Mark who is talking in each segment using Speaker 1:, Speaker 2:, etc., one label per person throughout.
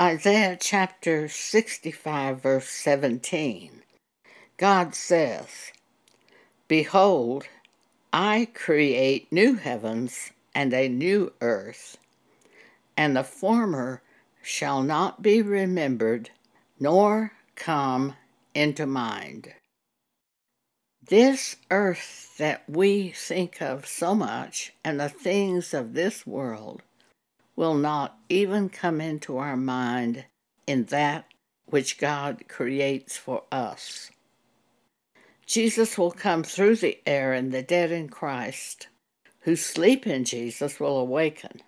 Speaker 1: Isaiah chapter 65, verse 17. God says, Behold, I create new heavens and a new earth, and the former shall not be remembered, nor come into mind. This earth that we think of so much and the things of this world will not even come into our mind in that which God creates for us. Jesus will come through the air, and the dead in Christ who sleep in Jesus will awaken.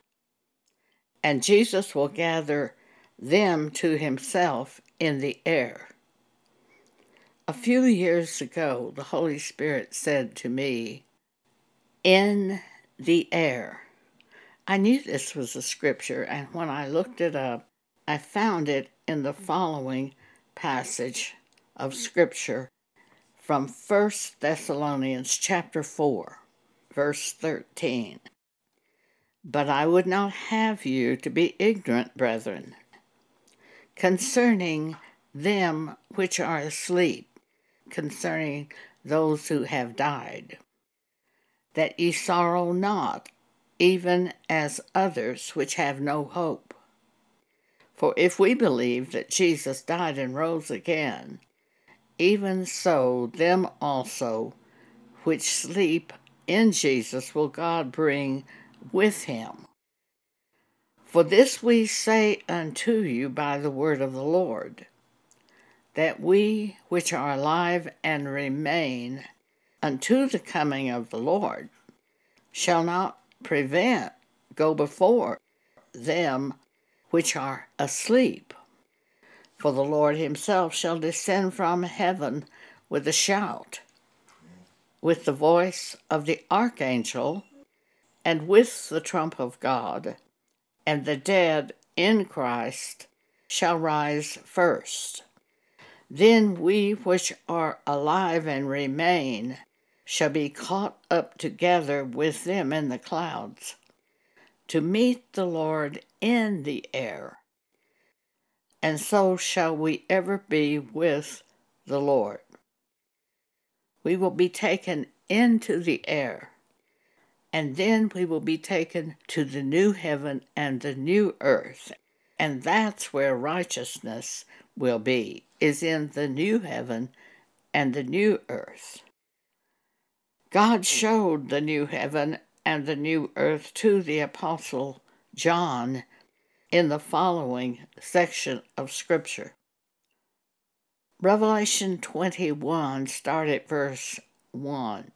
Speaker 1: And Jesus will gather them to himself in the air. A few years ago, the Holy Spirit said to me, In the air. I knew this was a scripture, and when I looked it up, I found it in the following passage of scripture from 1 Thessalonians chapter 4, verse 13. But I would not have you to be ignorant, brethren, concerning them which are asleep, concerning those who have died, that ye sorrow not, even as others which have no hope. For if we believe that Jesus died and rose again, even so, them also which sleep in Jesus will God bring with him. For this we say unto you by the word of the Lord, that we which are alive and remain unto the coming of the Lord shall not prevent, go before them which are asleep. For the Lord himself shall descend from heaven with a shout, with the voice of the archangel, and with the trump of God, and the dead in Christ shall rise first. Then we which are alive and remain shall be caught up together with them in the clouds to meet the Lord in the air and so shall we ever be with the Lord. We will be taken into the air, and then we will be taken to the new heaven and the new earth, and that's where righteousness will be, is in the new heaven and the new earth. God showed the new heaven and the new earth to the Apostle John in the following section of Scripture. Revelation 21, start at verse 1.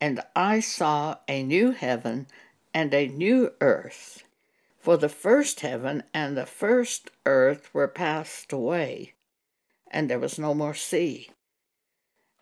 Speaker 1: And I saw a new heaven and a new earth, for the first heaven and the first earth were passed away, and there was no more sea.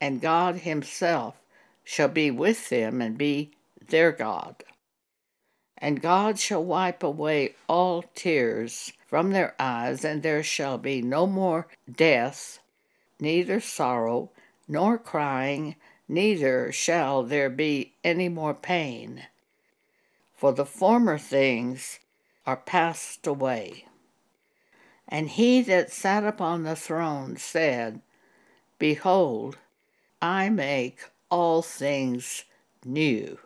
Speaker 1: and God himself shall be with them and be their God and God shall wipe away all tears from their eyes, and there shall be no more death, neither sorrow, nor crying, neither shall there be any more pain. For the former things are passed away. And he that sat upon the throne said, Behold, I make all things new.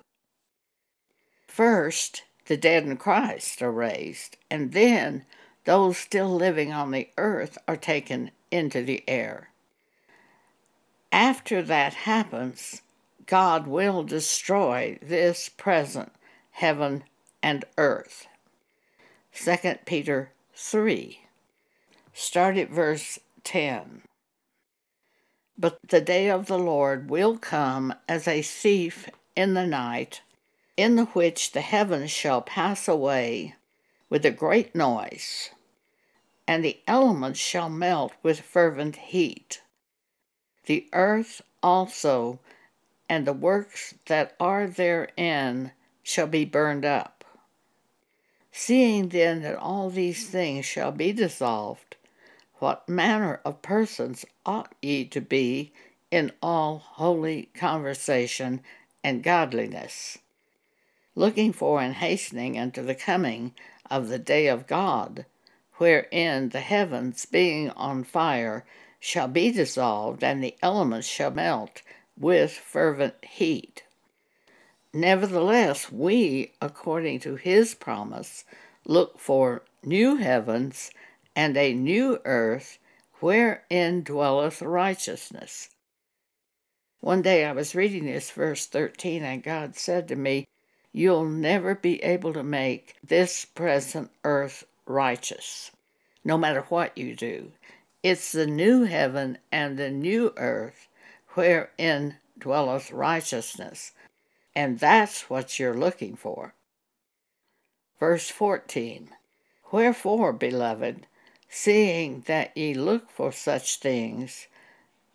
Speaker 1: First, the dead in Christ are raised, and then those still living on the earth are taken into the air. After that happens, God will destroy this present heaven and earth. 2 Peter 3. Start at verse 10. But the day of the Lord will come as a thief in the night in the which the heavens shall pass away with a great noise, and the elements shall melt with fervent heat. The earth also and the works that are therein shall be burned up. Seeing then that all these things shall be dissolved, what manner of persons ought ye to be in all holy conversation and godliness, looking for and hastening unto the coming of the day of God, wherein the heavens, being on fire, shall be dissolved, and the elements shall melt with fervent heat. Nevertheless, we, according to his promise, look for new heavens and a new earth wherein dwelleth righteousness. One day I was reading this verse 13, and God said to me, You'll never be able to make this present earth righteous, no matter what you do. It's the new heaven and the new earth wherein dwelleth righteousness, and that's what you're looking for. Verse 14 Wherefore, beloved, seeing that ye look for such things,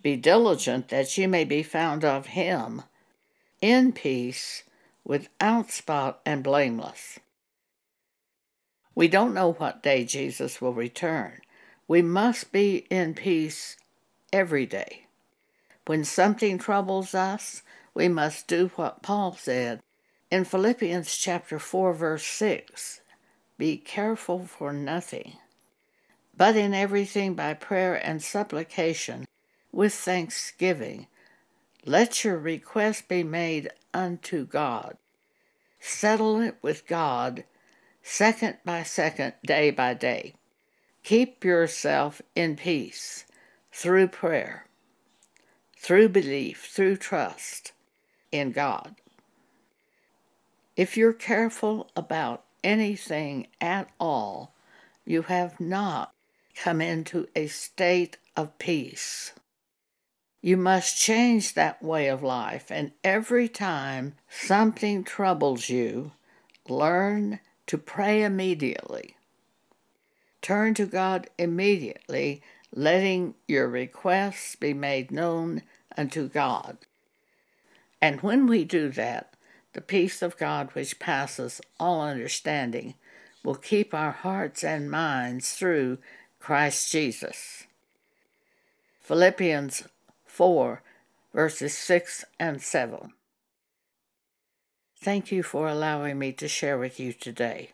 Speaker 1: be diligent that ye may be found of him, in peace, without spot and blameless. We don't know what day Jesus will return. We must be in peace every day. When something troubles us, we must do what Paul said in Philippians chapter 4 verse 6. Be careful for nothing but in everything by prayer and supplication with thanksgiving. Let your request be made unto God. Settle it with God second by second, day by day. Keep yourself in peace through prayer, through belief, through trust in God. If you're careful about anything at all, you have not come into a state of peace. You must change that way of life, and every time something troubles you, learn to pray immediately. Turn to God immediately, letting your requests be made known unto God. And when we do that, the peace of God, which passes all understanding, will keep our hearts and minds through Christ Jesus. Philippians 4, verses 6 and 7. Thank you for allowing me to share with you today.